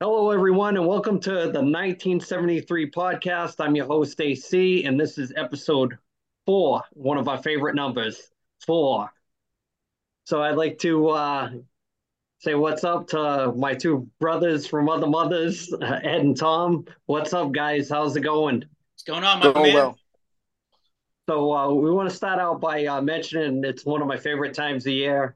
Hello, everyone, and welcome to the 1973 podcast. I'm your host, AC, and this is episode four, one of our favorite numbers, four. So I'd like to uh, say what's up to my two brothers from other mothers, Ed and Tom. What's up, guys? How's it going? What's going on, my man? Well. So uh, we want to start out by uh, mentioning it's one of my favorite times of year.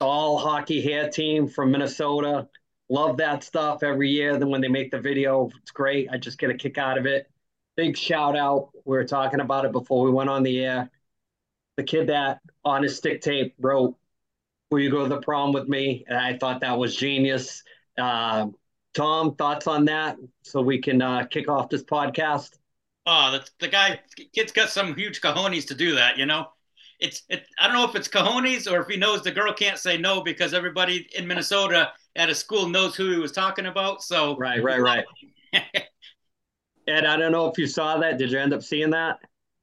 All hockey hair team from Minnesota Love that stuff every year. Then when they make the video, it's great. I just get a kick out of it. Big shout out. We were talking about it before we went on the air. The kid that on his stick tape wrote, Will you go to the prom with me? And I thought that was genius. Uh, Tom, thoughts on that so we can uh, kick off this podcast? Oh, the, the guy, kid's got some huge cojones to do that, you know? It's it. I don't know if it's cojones or if he knows the girl can't say no because everybody in Minnesota at a school knows who he was talking about. So right, right, right. Ed, I don't know if you saw that. Did you end up seeing that?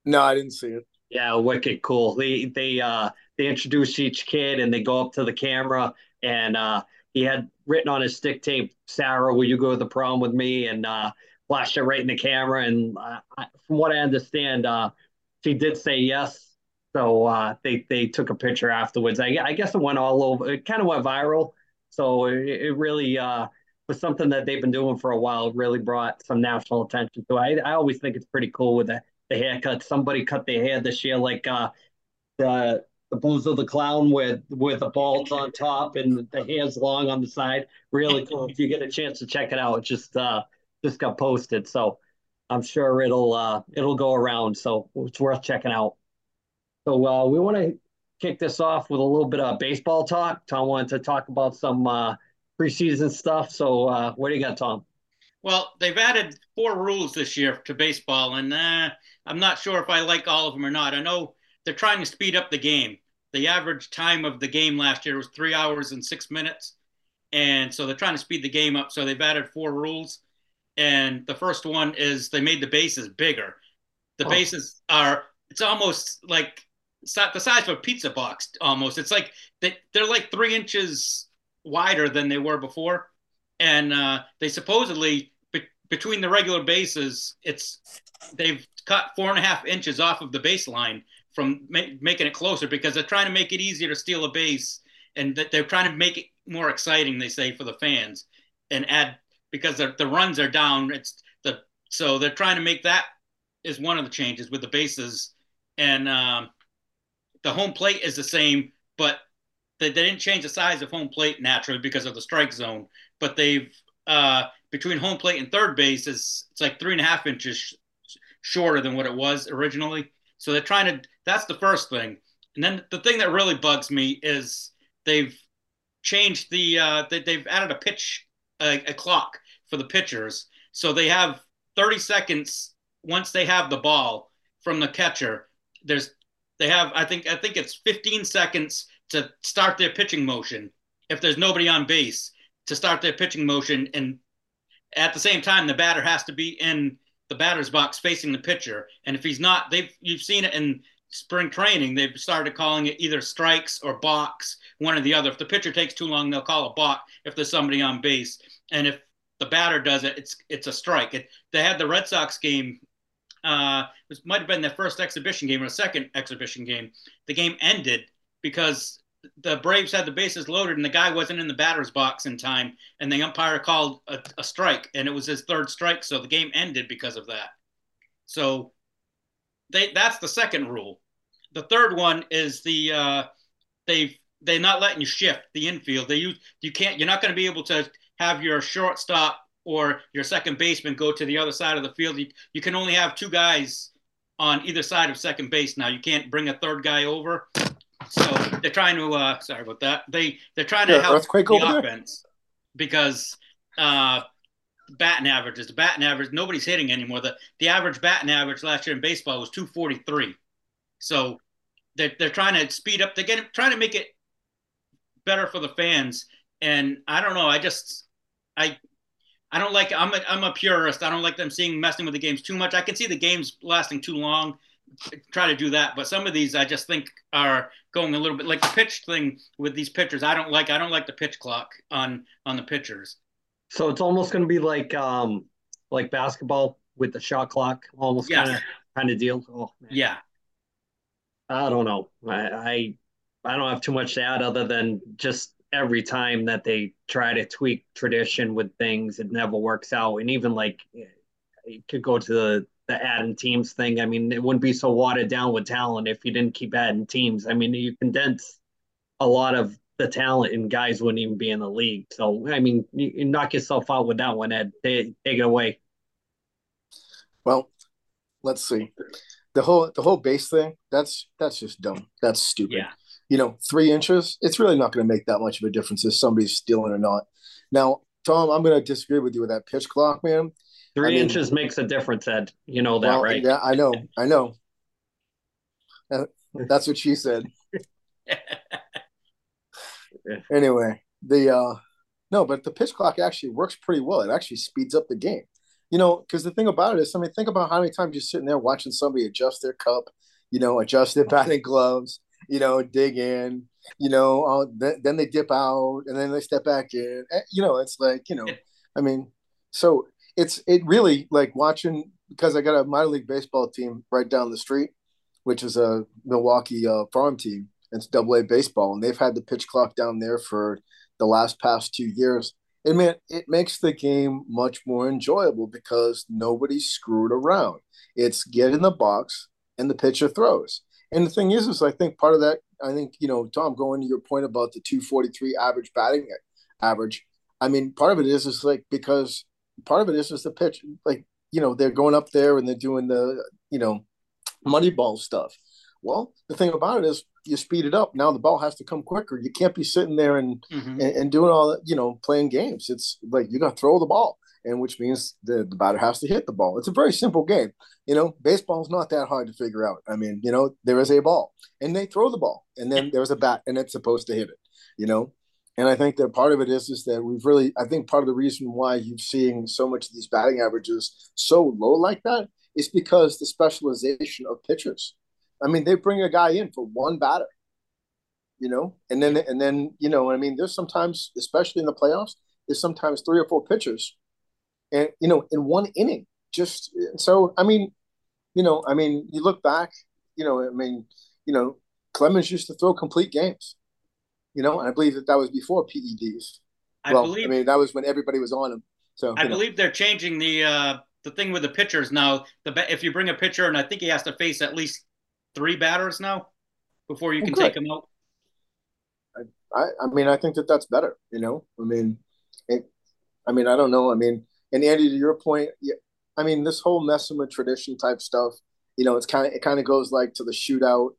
No, I didn't see it. Yeah, wicked cool. They they uh they introduce each kid and they go up to the camera and uh he had written on his stick tape, Sarah, will you go to the prom with me? And uh flashed it right in the camera. And uh, from what I understand, uh she did say yes. So uh, they they took a picture afterwards. I, I guess it went all over. It kind of went viral. So it, it really uh, was something that they've been doing for a while. Really brought some national attention to. I I always think it's pretty cool with the the haircut. Somebody cut their hair this year, like uh, the the Bozo the Clown with with the balls on top and the hair's long on the side. Really cool. if you get a chance to check it out, it just uh, just got posted. So I'm sure it'll uh, it'll go around. So it's worth checking out. So uh, we want to kick this off with a little bit of baseball talk. Tom wanted to talk about some uh, preseason stuff. So uh, what do you got, Tom? Well, they've added four rules this year to baseball, and uh, I'm not sure if I like all of them or not. I know they're trying to speed up the game. The average time of the game last year was three hours and six minutes. And so they're trying to speed the game up. So they've added four rules. And the first one is they made the bases bigger. The oh. bases are, it's almost like the size of a pizza box almost. It's like they, they're like three inches wider than they were before. And uh, they supposedly, be- between the regular bases, it's they've cut four and a half inches off of the baseline from ma- making it closer because they're trying to make it easier to steal a base and that they're trying to make it more exciting, they say, for the fans and add because the, the runs are down. It's the so they're trying to make that is one of the changes with the bases and um, the home plate is the same, but they, they didn't change the size of home plate naturally because of the strike zone. But they've uh, between home plate and third base is it's like three and a half inches sh- shorter than what it was originally. So they're trying to. That's the first thing. And then the thing that really bugs me is they've changed the. Uh, they, they've added a pitch a, a clock for the pitchers, so they have 30 seconds once they have the ball from the catcher. There's they have I think I think it's 15 seconds to start their pitching motion if there's nobody on base to start their pitching motion. And at the same time the batter has to be in the batter's box facing the pitcher. And if he's not they've you've seen it in spring training they've started calling it either strikes or balks one or the other. If the pitcher takes too long they'll call a balk if there's somebody on base. And if the batter does it it's it's a strike. It, they had the red sox game uh, this might have been their first exhibition game or a second exhibition game. The game ended because the Braves had the bases loaded and the guy wasn't in the batter's box in time, and the umpire called a, a strike, and it was his third strike, so the game ended because of that. So they that's the second rule. The third one is the uh, they they're not letting you shift the infield. They use you can't you're not going to be able to have your shortstop or your second baseman go to the other side of the field. You, you can only have two guys on either side of second base now. You can't bring a third guy over. So they're trying to. Uh, sorry about that. They they're trying to yeah, help the offense there? because uh, batting averages. The batting average nobody's hitting anymore. The the average batting average last year in baseball was 243. So they're they're trying to speed up. They're getting trying to make it better for the fans. And I don't know. I just I I don't like. I'm a, I'm a purist. I don't like them seeing messing with the games too much. I can see the games lasting too long. Try to do that, but some of these I just think are going a little bit like the pitch thing with these pitchers. I don't like. I don't like the pitch clock on on the pitchers. So it's almost going to be like um like basketball with the shot clock, almost Yes. kind of kind of deal. Oh man, Yeah. I don't know. I, I I don't have too much to add other than just every time that they try to tweak tradition with things, it never works out. And even like you could go to the the adding teams thing. I mean, it wouldn't be so watered down with talent if you didn't keep adding teams. I mean, you condense a lot of the talent and guys wouldn't even be in the league. So I mean, you, you knock yourself out with that one, Ed. Take, take it away. Well, let's see. The whole the whole base thing, that's that's just dumb. That's stupid. Yeah. You know, three inches, it's really not going to make that much of a difference if somebody's stealing or not. Now, Tom, I'm going to disagree with you with that pitch clock, man. Three I mean- inches makes a difference, Ed. You know that, Well, right? Yeah, I know, I know. That's what she said. anyway, the uh no, but the pitch clock actually works pretty well. It actually speeds up the game. You know, because the thing about it is, I mean, think about how many times you're sitting there watching somebody adjust their cup, you know, adjust their batting gloves, you know, dig in, you know, uh, then, then they dip out and then they step back in. Eh, You know, it's like, you know, I mean, so it's it really like watching because I got a minor league baseball team right down the street, which is a Milwaukee uh, farm team. It's double A baseball, and they've had the pitch clock down there for the last past two years. It man, it makes the game much more enjoyable because nobody's screwed around. It's get in the box and the pitcher throws. And the thing is, is I think part of that, I think you know, Tom, going to your point about the 243 average batting average. I mean, part of it is is like because part of it is is the pitch, like you know, they're going up there and they're doing the you know, money ball stuff. Well, the thing about it is you speed it up. Now the ball has to come quicker. You can't be sitting there and Mhm. and, and doing all that, you know, playing games. It's like you got to throw the ball, and which means the, the batter has to hit the ball. It's a very simple game. You know, baseball's not that hard to figure out. I mean, you know, there is a ball, and they throw the ball, and then there's a bat, and it's supposed to hit it. You know, and I think that part of it is is that we've really, I think part of the reason why you've seeing so much of these batting averages so low like that is because the specialization of pitchers. I mean, they bring a guy in for one batter you know, and then and then you know, I mean, there's sometimes, especially in the playoffs, there's sometimes three or four pitchers, and you know, in one inning. Just so, I mean, you know, I mean, you look back, you know, I mean, you know, Clemens used to throw complete games, you know, and I believe that that was before PEDs. I well, believe I mean, that was when everybody was on him. So I know. believe they're changing the uh, the thing with the pitchers now. The if you bring a pitcher, and I think he has to face at least three batters now before you Oh, can good. take him out. I, I mean, I think that that's better. You know, I mean, it, I mean, I don't know. I mean, and Andy, to your point, yeah, I mean, this whole Messima tradition type stuff, you know, it's kind of it kind of goes like to the shootout,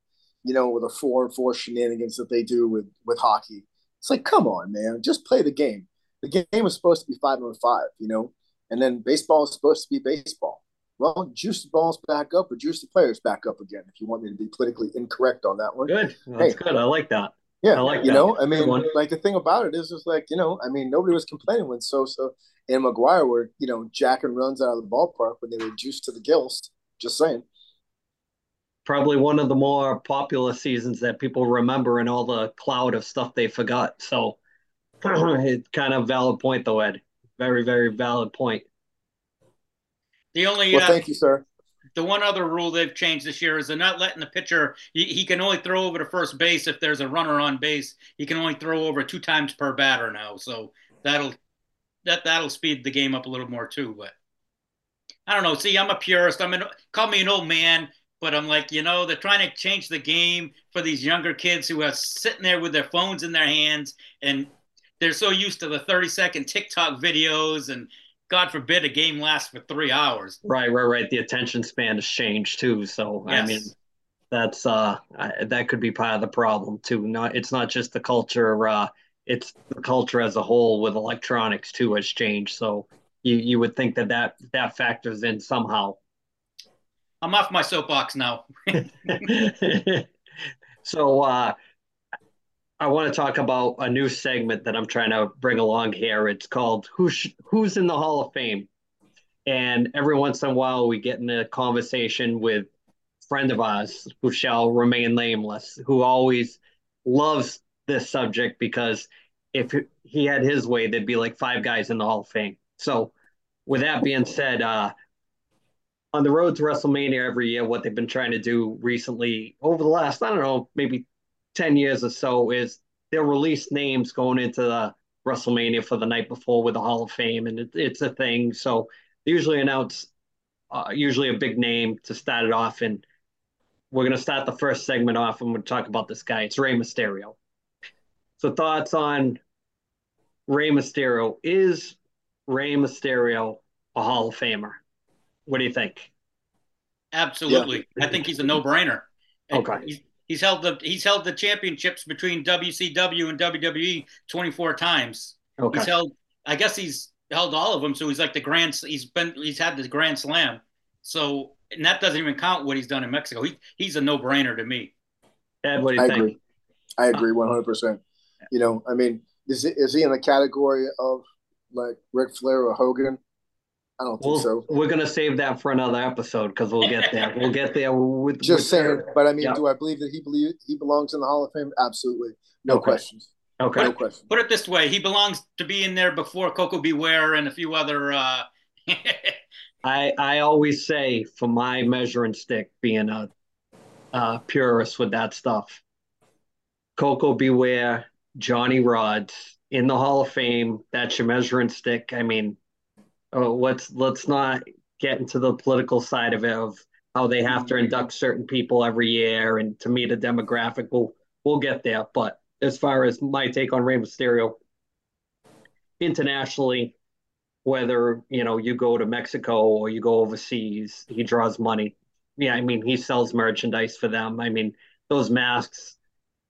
you know, with a four and four shenanigans that they do with with hockey. It's like, come on, man, just play the game. The game is supposed to be five on five, you know, and then baseball is supposed to be baseball. Well, juice the balls back up or juice the players back up again. If you want me to be politically incorrect on that one, Good. That's Hey. good. I like that. Yeah, I like you that. know, I mean, one. like the thing about it is, is like you know, I mean, nobody was complaining when Sosa and McGwire were, you know, jacking runs out of the ballpark when they were juiced to the gills. Just saying. Probably one of the more popular seasons that people remember in all the cloud of stuff they forgot. So it's kind of valid point though, Ed. Very, very valid point. The only Well, uh, thank you, sir. The one other rule they've changed this year is they're not letting the pitcher. He, he can only throw over to first base if there's a runner on base. He can only throw over two times per batter now, so that'll that that'll speed the game up a little more too. But I don't know. See, I'm a purist. I'm an call me an old man, but I'm like, you know, they're trying to change the game for these younger kids who are sitting there with their phones in their hands and they're so used to the 30 second TikTok videos and God forbid a game lasts for three hours. Right, right, right. The attention span has changed too. So I mean, that's uh, I, that could be part of the problem too. Not it's not just the culture. Uh, it's the culture as a whole with electronics too has changed. So you you would think that that that factors in somehow. I'm off my soapbox now. so uh, I want to talk about a new segment that I'm trying to bring along here. It's called "Who's Who's in the Hall of Fame," and every once in a while we get in a conversation with a friend of ours who shall remain nameless, who always loves this subject because if he had his way, there'd be like five guys in the Hall of Fame. So, with that being said, uh, on the road to WrestleMania every year, what they've been trying to do recently over the last, I don't know, maybe 10 years or so is they'll release names going into the WrestleMania for the night before with the Hall of Fame, and it, it's a thing. So they usually announce uh, usually a big name to start it off, and we're going to start the first segment off. and we're going to talk about this guy. It's Rey Mysterio. So thoughts on Rey Mysterio? Is Rey Mysterio a Hall of Famer? What do you think? Absolutely. Yeah. I think he's a no-brainer. Okay. He's, he's, held the he's held the championships between WCW and WWE 24 times. Okay. He's held I guess he's held all of them so he's like the grand he's been he's had the grand slam. So and that doesn't even count what he's done in Mexico. He, he's a no-brainer to me. Ed, what do you I think? Agree. I agree 100%. You know, I mean, is, is he in the category of like Ric Flair or Hogan? I don't think we'll, so. We're gonna save that for another episode because we'll get there. We'll get there with just with saying. Their, but I mean, yeah. do I believe that he believe he belongs in the Hall of Fame? Absolutely, no okay. questions. Okay, no questions. Put it this way: he belongs to be in there before Koko B. Ware and a few other. Uh... I I always say for my measuring stick, being a, a purist with that stuff, Koko B. Ware, Johnny Rodz in the Hall of Fame. That's your measuring stick. I mean oh, let's let's not get into the political side of it of how they have to mm-hmm. induct certain people every year and to meet a demographic. We'll we'll get there. But as far as my take on Rey Mysterio, internationally, whether you know you go to Mexico or you go overseas, he draws money. Yeah, I mean he sells merchandise for them. I mean those masks.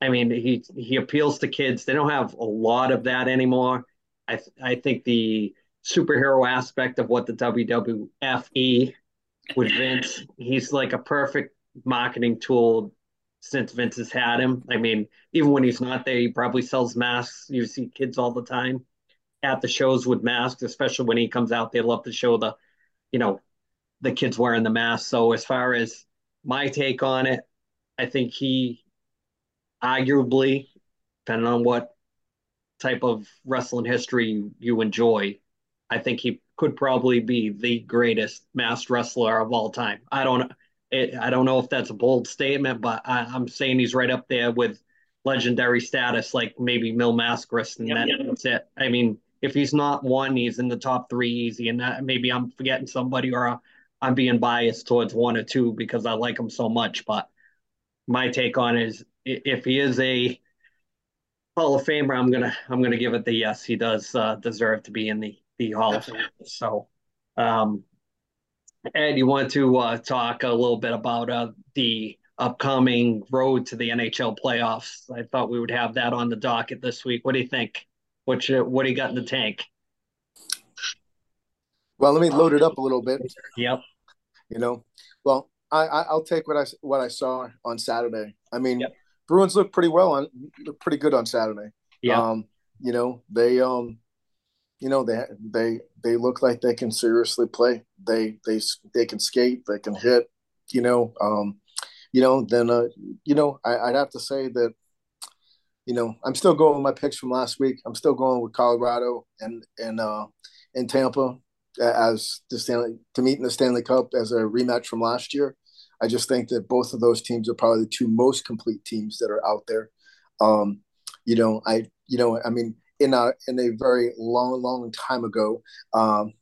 I mean he he appeals to kids. They don't have a lot of that anymore. I I think the superhero aspect of what the WWFE with Vince. He's like a perfect marketing tool since Vince has had him. I mean, even when he's not there, he probably sells masks. You see kids all the time at the shows with masks, especially when he comes out. They love to show the, you know, the kids wearing the mask. So as far as my take on it, I think he arguably, depending on what type of wrestling history you enjoy, I think he could probably be the greatest masked wrestler of all time. I don't it, I don't know if that's a bold statement, but I, am saying he's right up there with legendary status, like maybe Mil Mascaras, and yep, yep. that's it. I mean, if he's not one, he's in the top three easy, and that, maybe I'm forgetting somebody or I'm being biased towards one or two because I like him so much. But my take on is if he is a Hall of Famer, I'm gonna I'm gonna give it the yes. He does uh, deserve to be in the the Hall of Fame. So, um, Ed, you want to uh, talk a little bit about uh, the upcoming road to the NHL playoffs? I thought we would have that on the docket this week. What do you think? What you, what do you got in the tank? Well, let me load it up a little bit. Yep. You know, well, I, I will take what I what I saw on Saturday. I mean, yep. Bruins look pretty well on look pretty good on Saturday. Yeah. Um, you know, they um you know they they they look like they can seriously play. They they they can skate. They can hit. You know, um, you know. Then uh, you know, I, would have to say that. You know, I'm still going with my picks from last week. I'm still going with Colorado and and uh, and Tampa as the Stanley to meet in the Stanley Cup as a rematch from last year. I just think that both of those teams are probably the two most complete teams that are out there. Um, you know, I you know, I mean, in a in a very long, long time ago. Um,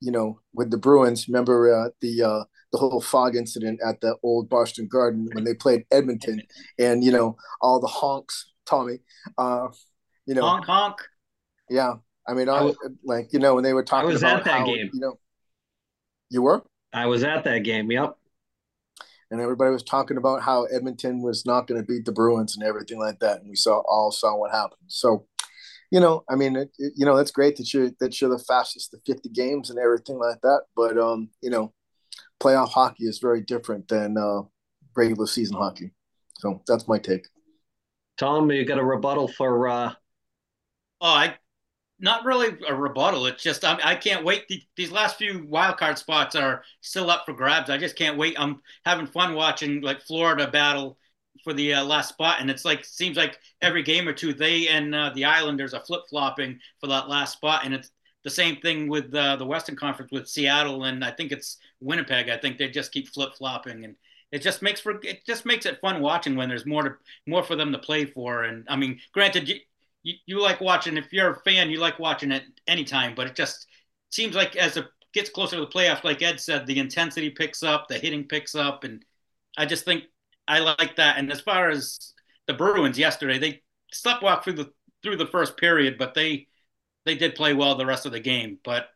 you know, with the Bruins, remember uh, the uh, the whole fog incident at the old Boston Garden when they played Edmonton, and you know all the honks, Tommy. Uh, you know, honk honk. Yeah, I mean, I, was, like you know when they were talking. I was about at that how, game. You know, you were. I was at that game. Yep. And everybody was talking about how Edmonton was not going to beat the Bruins and everything like that, and we saw all saw what happened. So, you know, I mean, it, it, you know, that's great that you're that you're the fastest to 50 games and everything like that. But um, you know, playoff hockey is very different than uh, regular season hockey. So that's my take. Tom, you got a rebuttal for? uh Oh, I not really a rebuttal. It's just I, I can't wait. These last few wild card spots are still up for grabs. I just can't wait. I'm having fun watching like Florida battle for the uh, last spot, and it's like seems like every game or two they and uh, the Islanders are flip flopping for that last spot, and it's the same thing with uh, the Western Conference with Seattle and I think it's Winnipeg. I think they just keep flip flopping, and it just makes for it just makes it fun watching when there's more to more for them to play for. And I mean, granted, you, you, you like watching if you're a fan, you like watching it anytime, but it just seems like as it gets closer to the playoffs, like Ed said, the intensity picks up, the hitting picks up, and I just think I like that. And as far as the Bruins yesterday, they walk through the through the first period, but they they did play well the rest of the game. But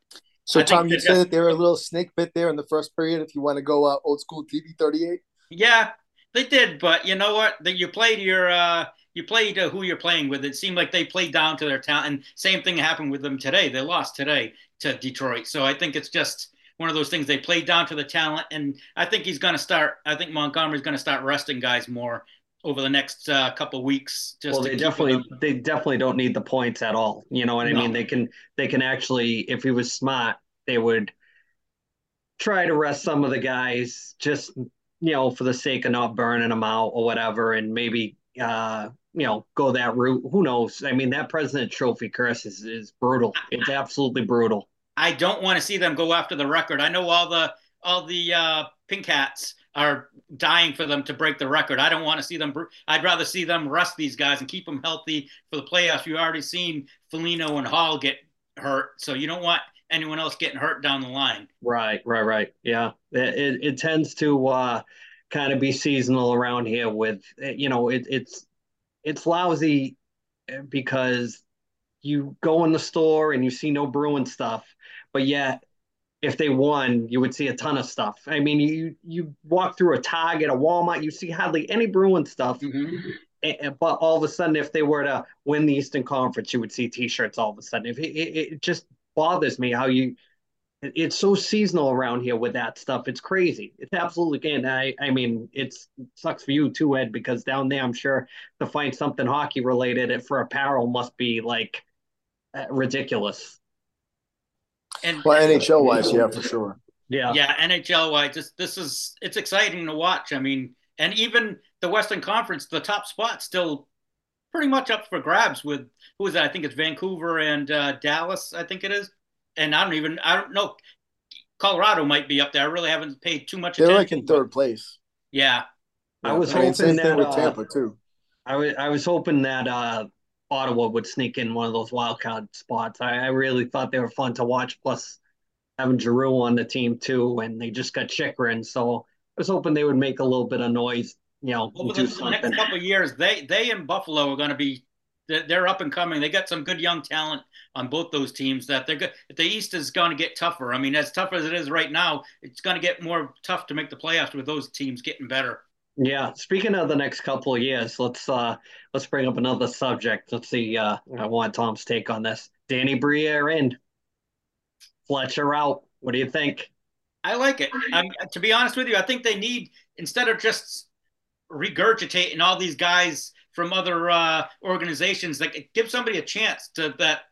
so, I Tom, you said that they were a little snake bit there in the first period. If you want to go uh, old school TV thirty eight, yeah, they did. But you know what? That you played your uh, you played uh, who you're playing with. It seemed like they played down to their talent. And same thing happened with them today. They lost today to Detroit. So I think it's just one of those things. They played down to the talent, and I think he's going to start. I think Montgomery's going to start resting guys more over the next uh, couple weeks. Just well, they definitely they definitely don't need the points at all. You know what I mean? They can they can actually, if he was smart, they would try to rest some of the guys just you know for the sake of not burning them out or whatever, and maybe uh, you know go that route. Who knows? I mean, that President Trophy curse is is brutal. It's absolutely brutal. I don't want to see them go after the record. I know all the all the uh, pink hats are dying for them to break the record. I don't want to see them. I'd rather see them rest these guys and keep them healthy for the playoffs. You've already seen Foligno and Hall get hurt, so you don't want anyone else getting hurt down the line. Right, right, right. Yeah, it it, it tends to uh, kind of be seasonal around here. With you know, it, it's it's lousy because you go in the store and you see no Bruin stuff, but yet if they won, you would see a ton of stuff. I mean, you you walk through a Target, a Walmart, you see hardly any Bruin stuff. Mm-hmm. And, but all of a sudden, if they were to win the Eastern Conference, you would see T-shirts all of a sudden. If it, it, it just bothers me how you, it's so seasonal around here with that stuff. It's crazy. It's absolutely and I I mean, it's it sucks for you too, Ed, because down there, I'm sure to find something hockey related for apparel must be like ridiculous. And well, NHL wise, yeah, for sure. Yeah, yeah, NHL wise, this this is it's exciting to watch. I mean, and even the Western Conference, the top spot still pretty much up for grabs with who is that? I think it's Vancouver and uh, Dallas. I think it is, and I don't even I don't know. Colorado might be up there. I really haven't paid too much. Attention. They're attention, like in third place. Yeah, I was I mean, hoping that with uh, Tampa too. I was I was hoping that uh, Ottawa would sneak in one of those wild card spots. I, I really thought they were fun to watch. Plus, having Giroux on the team too, and they just got Chychrun, so I was hoping they would make a little bit of noise. You know, over the, the next couple of years, they they in Buffalo are going to be they're up and coming. They got some good young talent on both those teams. That they're good. The East is going to get tougher. I mean, as tough as it is right now, it's going to get more tough to make the playoffs with those teams getting better. Yeah, speaking of the next couple of years, let's uh let's bring up another subject. Let's see. Uh, I want Tom's take on this. Danny Briere in, Fletcher out. What do you think? I like it. I to be honest with you, I think they need instead of just regurgitating all these guys from other uh, organizations, like give somebody a chance to that.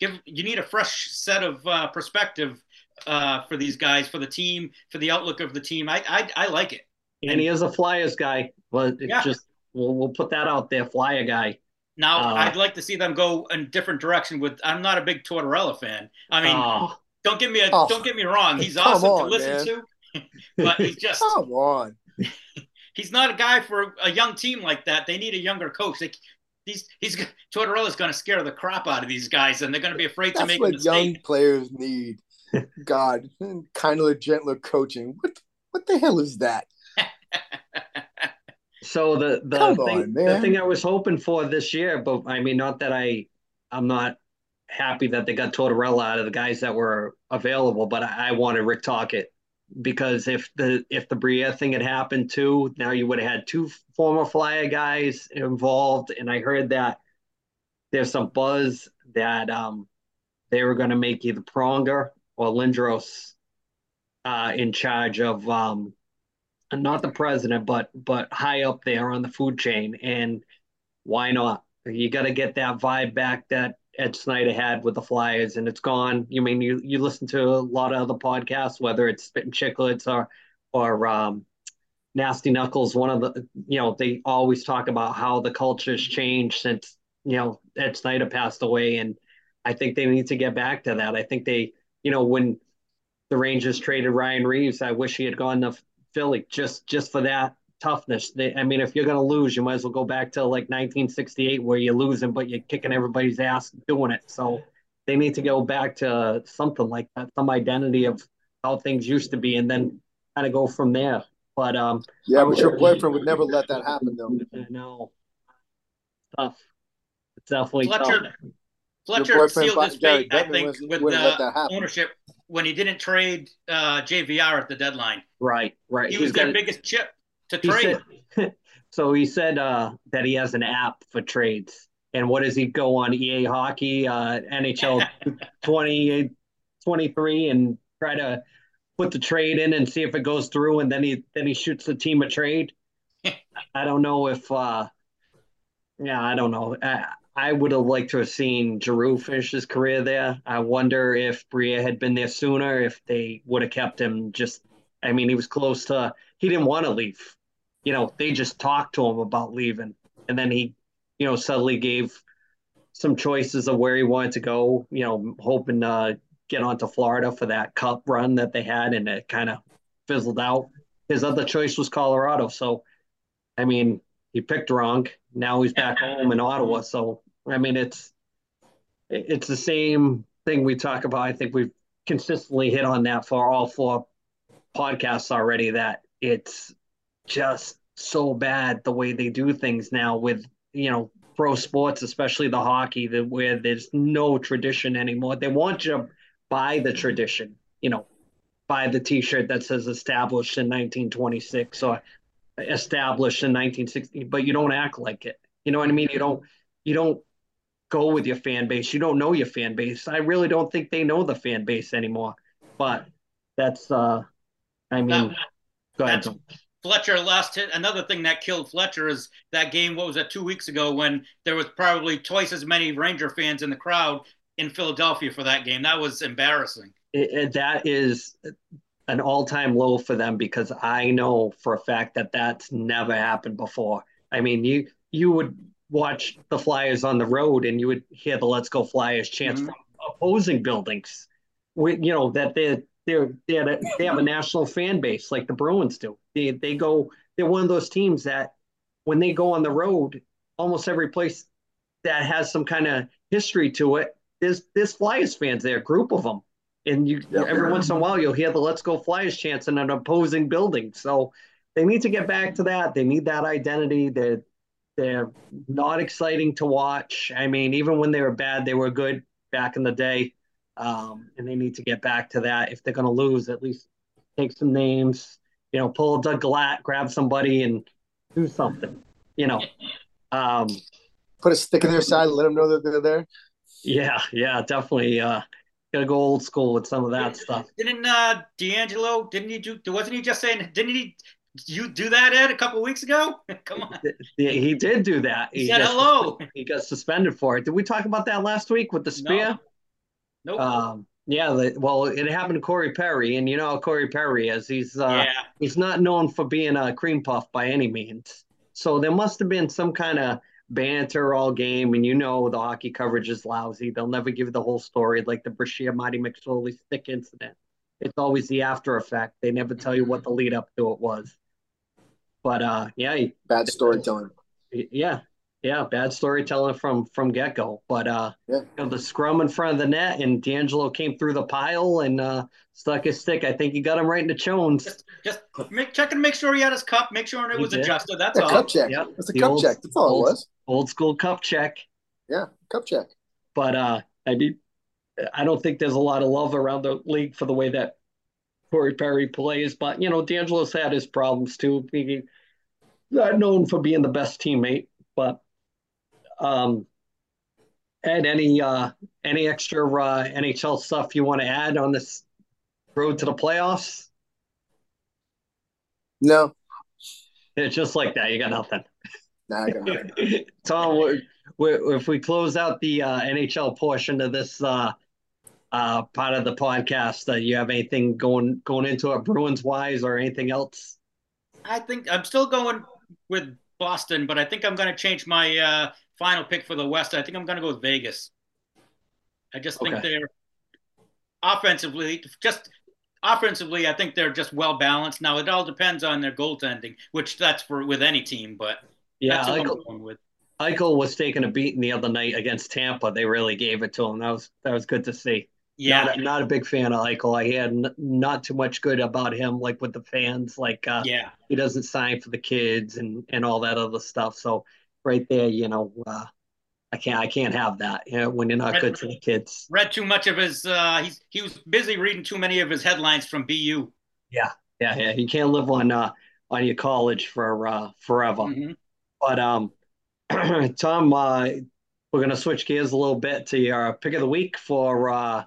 Give you need a fresh set of uh, perspective uh, for these guys, for the team, for the outlook of the team. I I, I like it and he is a Flyers guy. But yeah. just we'll we'll put that out there, Flyer guy. Now uh, I'd like to see them go in a different direction. With I'm not a big Tortorella fan. I mean, uh, don't get me a, oh, don't get me wrong. He's awesome on, to listen man. to, but he's just come on. he's not a guy for a young team like that. They need a younger coach. They, he's he's Tortorella's going to scare the crap out of these guys, and they're going to be afraid That's to make what young players need. God, kind of a gentler coaching. What what the hell is that? So the the thing, on, the thing I was hoping for this year, but I mean, not that I I'm not happy that they got Tortorella out of the guys that were available, but I, I wanted Rick Tocchet because if the if the Briere thing had happened too, now you would have had two former Flyer guys involved, and I heard that there's some buzz that um they were going to make either Pronger or Lindros uh, in charge of um, not the president, but but high up there on the food chain. And why not? You got to get that vibe back that Ed Snider had with the Flyers, and it's gone. You mean you you listen to a lot of other podcasts, whether it's Spittin' Chicklets or or um, Nasty Knuckles, one of the, you know, they always talk about how the culture's changed since, you know, Ed Snider passed away. And I think they need to get back to that. I think they, you know, when the Rangers traded Ryan Reaves, I wish he had gone to Philly just just for that toughness. They, I mean, if you're going to lose, you might as well go back to like 1968 where you're losing, but you're kicking everybody's ass doing it. So they need to go back to something like that, some identity of how things used to be, and then kind of go from there. But um, yeah, but your boyfriend would never let that happen, though. No, tough. It's definitely Fletcher. tough. Fletcher sealed his fate, I think, with the ownership when he didn't trade uh, JVR at the deadline. Right, right. He was their biggest chip to trade. Said, so he said uh, that he has an app for trades. And what does he go on EA Hockey, uh, NHL 20, 23 and try to put the trade in and see if it goes through and then he then he shoots the team a trade. I don't know if uh yeah, I don't know. I, I would have liked to have seen Giroux finish his career there. I wonder if Briere had been there sooner, if they would have kept him just I mean, he was close to he didn't want to leave. You know, they just talked to him about leaving. And then he, you know, suddenly gave some choices of where he wanted to go, you know, hoping to get onto Florida for that cup run that they had, and it kind of fizzled out. His other choice was Colorado. So, I mean, he picked wrong. Now he's back home in Ottawa. So, I mean, it's it's the same thing we talk about. I think we've consistently hit on that for all four podcasts already. That it's just so bad the way they do things now with you know pro sports, especially the hockey, that where there's no tradition anymore. They want you to buy the tradition, you know, buy the T-shirt that says established in 1926 or established in 1960, but you don't act like it. You know what I mean? You don't you don't go with your fan base. You don't know your fan base. I really don't think they know the fan base anymore. But that's uh I mean that, go ahead. Fletcher lost it. Another thing that killed Fletcher is that game. What was that? Two weeks ago, when there was probably twice as many Ranger fans in the crowd in Philadelphia for that game. That was embarrassing. It, it, that is an all-time low for them because I know for a fact that that's never happened before. I mean, you you would watch the Flyers on the road and you would hear the "Let's Go Flyers" chants mm-hmm. from opposing buildings. We, you know that they're they're, they're they have a national fan base like the Bruins do. They they go they're one of those teams that when they go on the road, almost every place that has some kind of history to it, there's there's Flyers fans there, a group of them, and you every once in a while you'll hear the "Let's Go Flyers" chants in an opposing building. So they need to get back to that. They need that identity. They're they're not exciting to watch. I mean, even when they were bad, they were good back in the day, um, and they need to get back to that. If they're going to lose, at least take some names. You know, pull Doug Glatt, grab somebody, and do something. You know. Um, Put a stick in their side, let them know that they're there. Yeah, yeah, definitely. Uh, gotta go old school with some of that stuff. Didn't uh DeAngelo? Didn't he do? Wasn't he just saying? Didn't he? You do that, Ed, a couple weeks ago? Come on. He did do that. He, he said hello. He got suspended for it. Did we talk about that last week with the spear? No. Nope. Um, yeah, the, well, it happened to Corey Perry, and you know how Corey Perry is. He's uh, yeah. he's not known for being a cream puff by any means. So there must have been some kind of banter all game, and you know the hockey coverage is lousy. They'll never give the whole story, like the Brashear Marty McSorley stick incident. It's always the after effect. They never tell you what the lead up to it was. But uh, yeah, bad storytelling. Yeah, yeah, bad storytelling from from get go. But uh, yeah. you know, the scrum in front of the net, and DeAngelo came through the pile and uh, stuck his stick. I think he got him right in the chones. Just, just make check and make sure he had his cup. Make sure it was adjusted. That's yeah, all. Cup check. Yep. It's a the cup old, check. That's all old, it was. Old school cup check. Yeah, cup check. But uh, I mean, I don't think there's a lot of love around the league for the way that Corey Perry plays. But you know, DeAngelo's had his problems too. He's not known for being the best teammate, but um, Ed, any uh, any extra uh, NHL stuff you want to add on this road to the playoffs? No. It's just like that. You got nothing. Nah, I got nothing. Tom, we're, we're, if we close out the uh, NHL portion of this uh, uh, part of the podcast, uh, you have anything going going into it Bruins wise or anything else? I think I'm still going with Boston, but I think I'm going to change my uh, final pick for the West. I think I'm going to go with Vegas. I just think okay. they're offensively, just offensively, I think they're just well balanced. Now it all depends on their goaltending, which that's for with any team. But yeah, Eichel, with. Eichel was taking a beating the other night against Tampa. They really gave it to him. That was that was good to see. Yeah, not, not a big fan of Eichel. I had n- not too much good about him, like with the fans. Like, uh, yeah, he doesn't sign for the kids and and all that other stuff. So right there, you know, uh, I can't I can't have that. You know, when you're not read, good to the kids. Read too much of his. Uh, he's he was busy reading too many of his headlines from BU. Yeah, yeah, yeah. You can't live on uh on your college for uh forever. Mm-hmm. But um, Tom, uh, we're gonna switch gears a little bit to your pick of the week for uh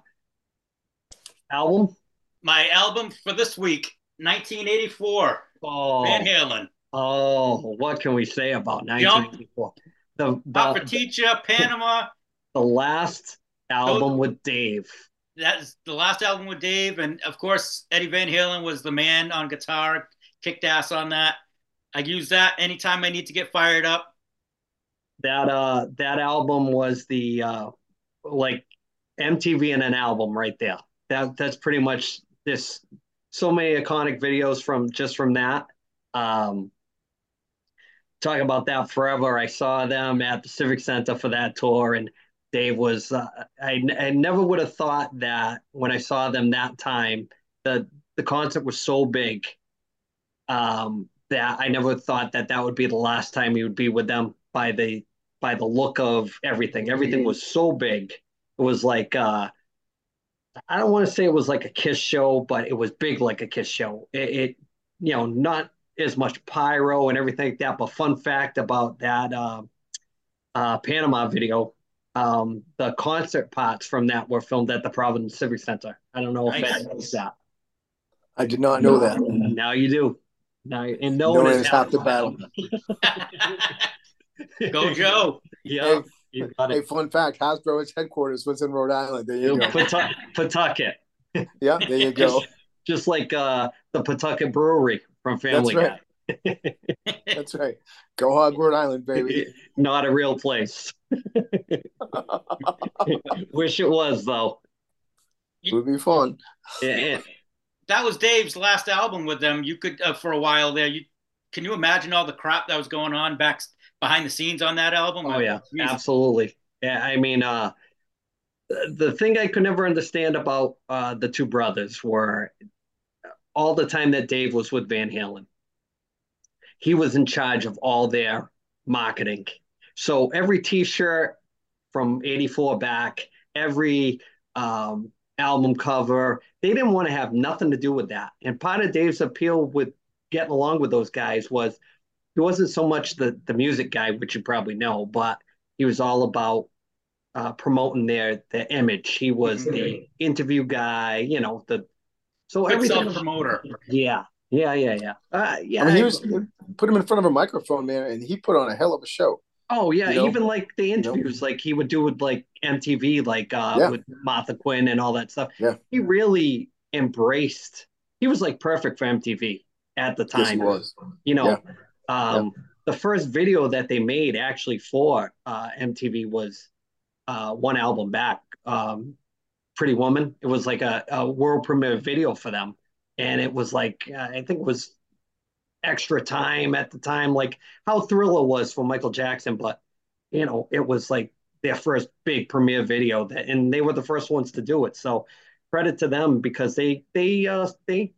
album. My album for this week, 1984. Oh. Van Halen. Oh, what can we say about 1984? Jump the, the Teacher, Panama. The last album those, with Dave. That's the last album with Dave, and of course Eddie Van Halen was the man on guitar, kicked ass on that. I use that anytime I need to get fired up. That uh, that album was the uh, like MTV and an album right there. That that's pretty much this. So many iconic videos from just from that. Um, talk about that forever. I saw them at the Civic Center for that tour, and Dave was. Uh, I I never would have thought that when I saw them that time, the the concert was so big. Um, that I never thought that that would be the last time he would be with them by the by the look of everything. Everything was so big. It was like uh, I don't want to say it was like a Kiss show, but it was big like a Kiss show. It, it you know not as much pyro and everything like that. But fun fact about that uh, uh, Panama video, um, the concert parts from that were filmed at the Providence Civic Center. I don't know if nice. that knows that. I did not know that. Now you do. Now and no, no one is half the battle. Go Joe. Yeah. Hey, hey, fun fact: Hasbro's headquarters was in Rhode Island. There you go. Pawtucket. yeah, there you go. Just, just like uh, the Pawtucket Brewery from Family That's right. That's right. Quahog, Rhode Island, baby. Not a real place. Wish it was though. It would be fun. Yeah. That was Dave's last album with them. You could uh, for a while there. You can you imagine all the crap that was going on back behind the scenes on that album? Oh yeah, absolutely. Yeah, I mean, uh, the thing I could never understand about uh, the two brothers were all the time that Dave was with Van Halen. He was in charge of all their marketing. So every T-shirt from '84 back, every um, album cover, they didn't want to have nothing to do with that. And part of Dave's appeal with getting along with those guys was he wasn't so much the the music guy, which you probably know, but he was all about uh, promoting their their image. He was mm-hmm. the interview guy, you know, the so Good everything promoter. Yeah, yeah, yeah, yeah. Uh, yeah. I mean, he was put him in front of a microphone, man, and he put on a hell of a show. Oh yeah, you know? even like the interviews, you know? like he would do with like MTV, like uh, yeah. with Martha Quinn and all that stuff. Yeah, he really embraced. He was like perfect for MTV at the time. Yes, he was. You know, yeah. Um, the first video that they made actually for uh, MTV was uh, one album back. Um, Pretty Woman. It was like a, a world premiere video for them, and it was like uh, I think it was extra time at the time, like how Thriller was for Michael Jackson, but you know it was like their first big premiere video, that, and they were the first ones to do it. So credit to them because they they uh, they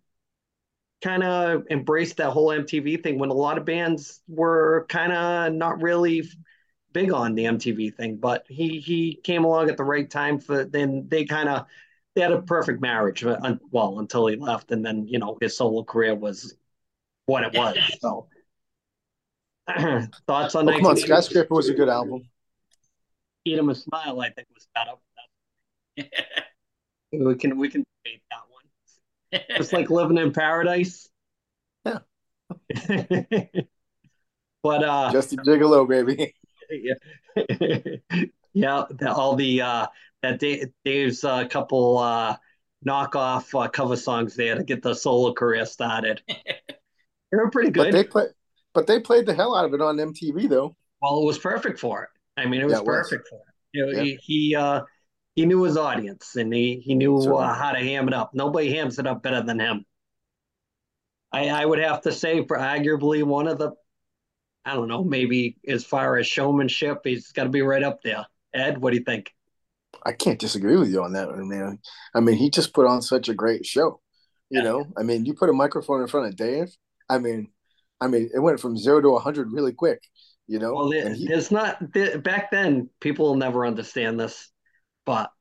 kind of embraced that whole MTV thing when a lot of bands were kind of not really big on the MTV thing, but he he came along at the right time for then they kind of they had a perfect marriage uh, well until he left and then you know his solo career was what it was so. Thoughts on oh, come on skyscraper was a good album. Eat 'Em and Smile i think was better we can we can debate that one just like living in paradise yeah but uh just a gigolo baby yeah, yeah. The, all the uh, that Dave, Dave's a uh, couple uh, knockoff uh, cover songs there to get the solo career started. They were pretty But good. they play, but they played the hell out of it on MTV though. well, it was perfect for it. I mean, it was Yeah, it was. perfect for it. You know, Yeah. he he, uh, he knew his audience and he he knew Certainly. uh, how to ham it up. Nobody hams it up better than him. I I would have to say for arguably one of the, I don't know, maybe as far as showmanship, he's got to be right up there. Ed, what do you think? I can't disagree with you on that one, man. I mean, he just put on such a great show. You Yeah. know, I mean, you put a microphone in front of Dave. I mean, I mean, it went from zero to hundred really quick. You know, Well, and he, there's not back then. People will never understand this, but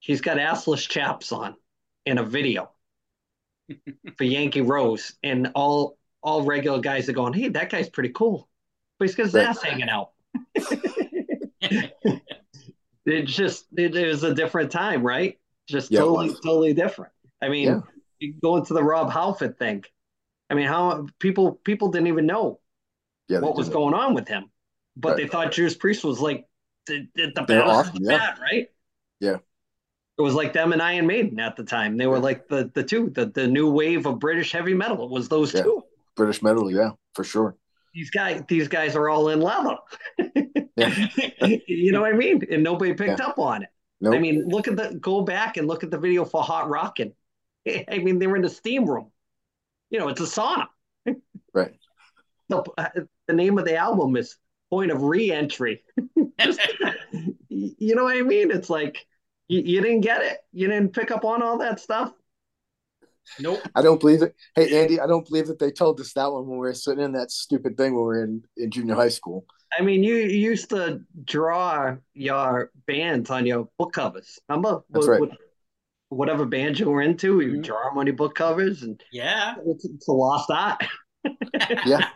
he's got assless chaps on in a video for Yankee Rose, and all all regular guys are going, "Hey, that guy's pretty cool," but he's got his Right. ass hanging out. it just it, it was a different time, right? Just Yeah, totally totally different. I mean, Yeah. you go into the Rob Halford thing. I mean, how people people didn't even know yeah, what was did going on with him. But Right. they thought Judas Priest was like the, the, the They're awesome, yeah. bad, right? Yeah. It was like them and Iron Maiden at the time. They were Yeah. like the the two, the, the new wave of British heavy metal. It was those Yeah. two. British metal, yeah, for sure. These guys, these guys are all in leather. You know what I mean? And nobody picked up on it. Nope. I mean, look at the go back and look at the video for Hot Rockin'. I mean, they were in the steam room. You know, it's a sauna. right. The, uh, the name of the album is Point of Re-Entry. you know what I mean? It's like you, you didn't get it. You didn't pick up on all that stuff. nope. I don't believe it. Hey, Andy, I don't believe that they told us that one when we were sitting in that stupid thing when we were in, in junior high school. I mean, you, you used to draw your bands on your book covers. Remember? That's What- right. what- whatever band you were into, you Mhm. draw them on your book covers, and Yeah. it's, it's a lost art. Yeah.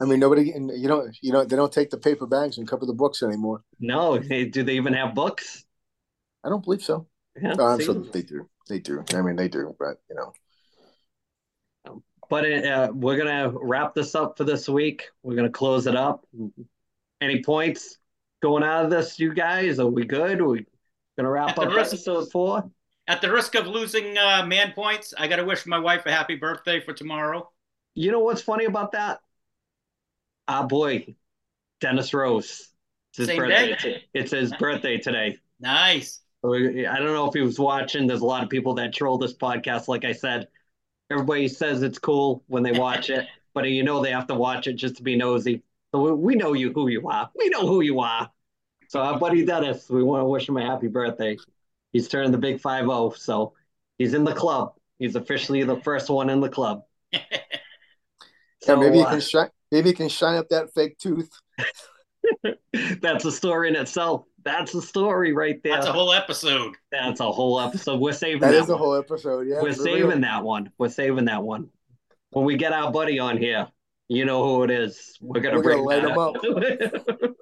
I mean, nobody, and you know, you know, they don't take the paper bags and cover the books anymore. No, hey, do they even have books? I don't believe so. Yeah, Oh, I'm sure they do. They do. I mean, they do, but you know, But uh, we're gonna wrap this up for this week. We're gonna close it up. Any points going out of this, you guys? Are we good? Are we gonna wrap up risk- episode four? At the risk of losing uh, man points, I got to wish my wife a happy birthday for tomorrow. You know what's funny about that? Ah, boy, Dennis Rose. It's his Same birthday. day? It's his birthday today. Nice. I don't know if he was watching. There's a lot of people that troll this podcast. Like I said, everybody says it's cool when they watch it, but you know they have to watch it just to be nosy. So we, we know you who you are. We know who you are. So our buddy Dennis, we want to wish him a happy birthday. He's turning the big five zero, so he's in the club. He's officially the first one in the club. yeah, So maybe you uh, can shine. Maybe you can shine up that fake tooth. that's a story in itself. That's a story right there. That's a whole episode. That's a whole episode. We're saving That that, is a one. whole episode. Yeah, We're saving real. that one. We're saving that one. When we get our buddy on here, you know who it is. We're gonna We're bring gonna light that up.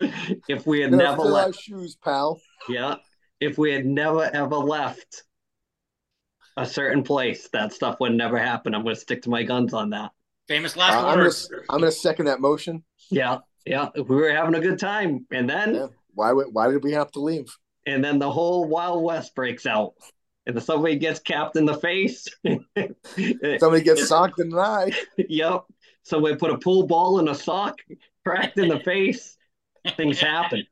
if we had Gonna never fill our left, shoes, pal. yeah, if we had never ever left a certain place, that stuff would never happen. I'm gonna stick to my guns on that. Famous Uh, last I'm gonna, words. I'm gonna second that motion. Yeah, yeah. We were having a good time, and then Yeah. Why? Why did we have to leave? and then the whole Wild West breaks out, and somebody gets capped in the face. Somebody gets socked in the eye. Yep. Somebody put a pool ball in a sock, cracked in the face. Things happen.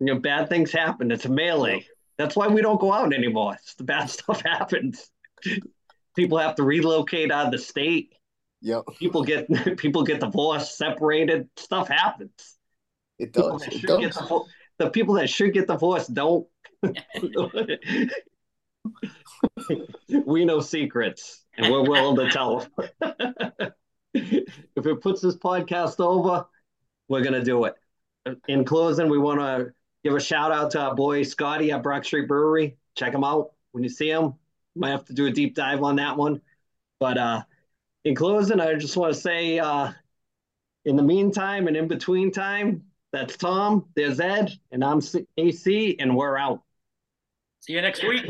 You know, bad things happen. It's a melee. That's why we don't go out anymore. It's the bad stuff happens. People have to relocate out of the state. Yep, People get people get divorced, separated. Stuff happens. it does. It does. divorced, the people that should get divorced don't. we know secrets, and we're willing to tell them. if it puts this podcast over, we're gonna do it. In closing, we want to give a shout out to our boy Scotty at Brock Street Brewery. Check him out when you see him. Might have to do a deep dive on that one. But uh, in closing, I just want to say, uh, in the meantime and in between time, that's Tom. There's Ed, and I'm AC, and we're out. See you next week.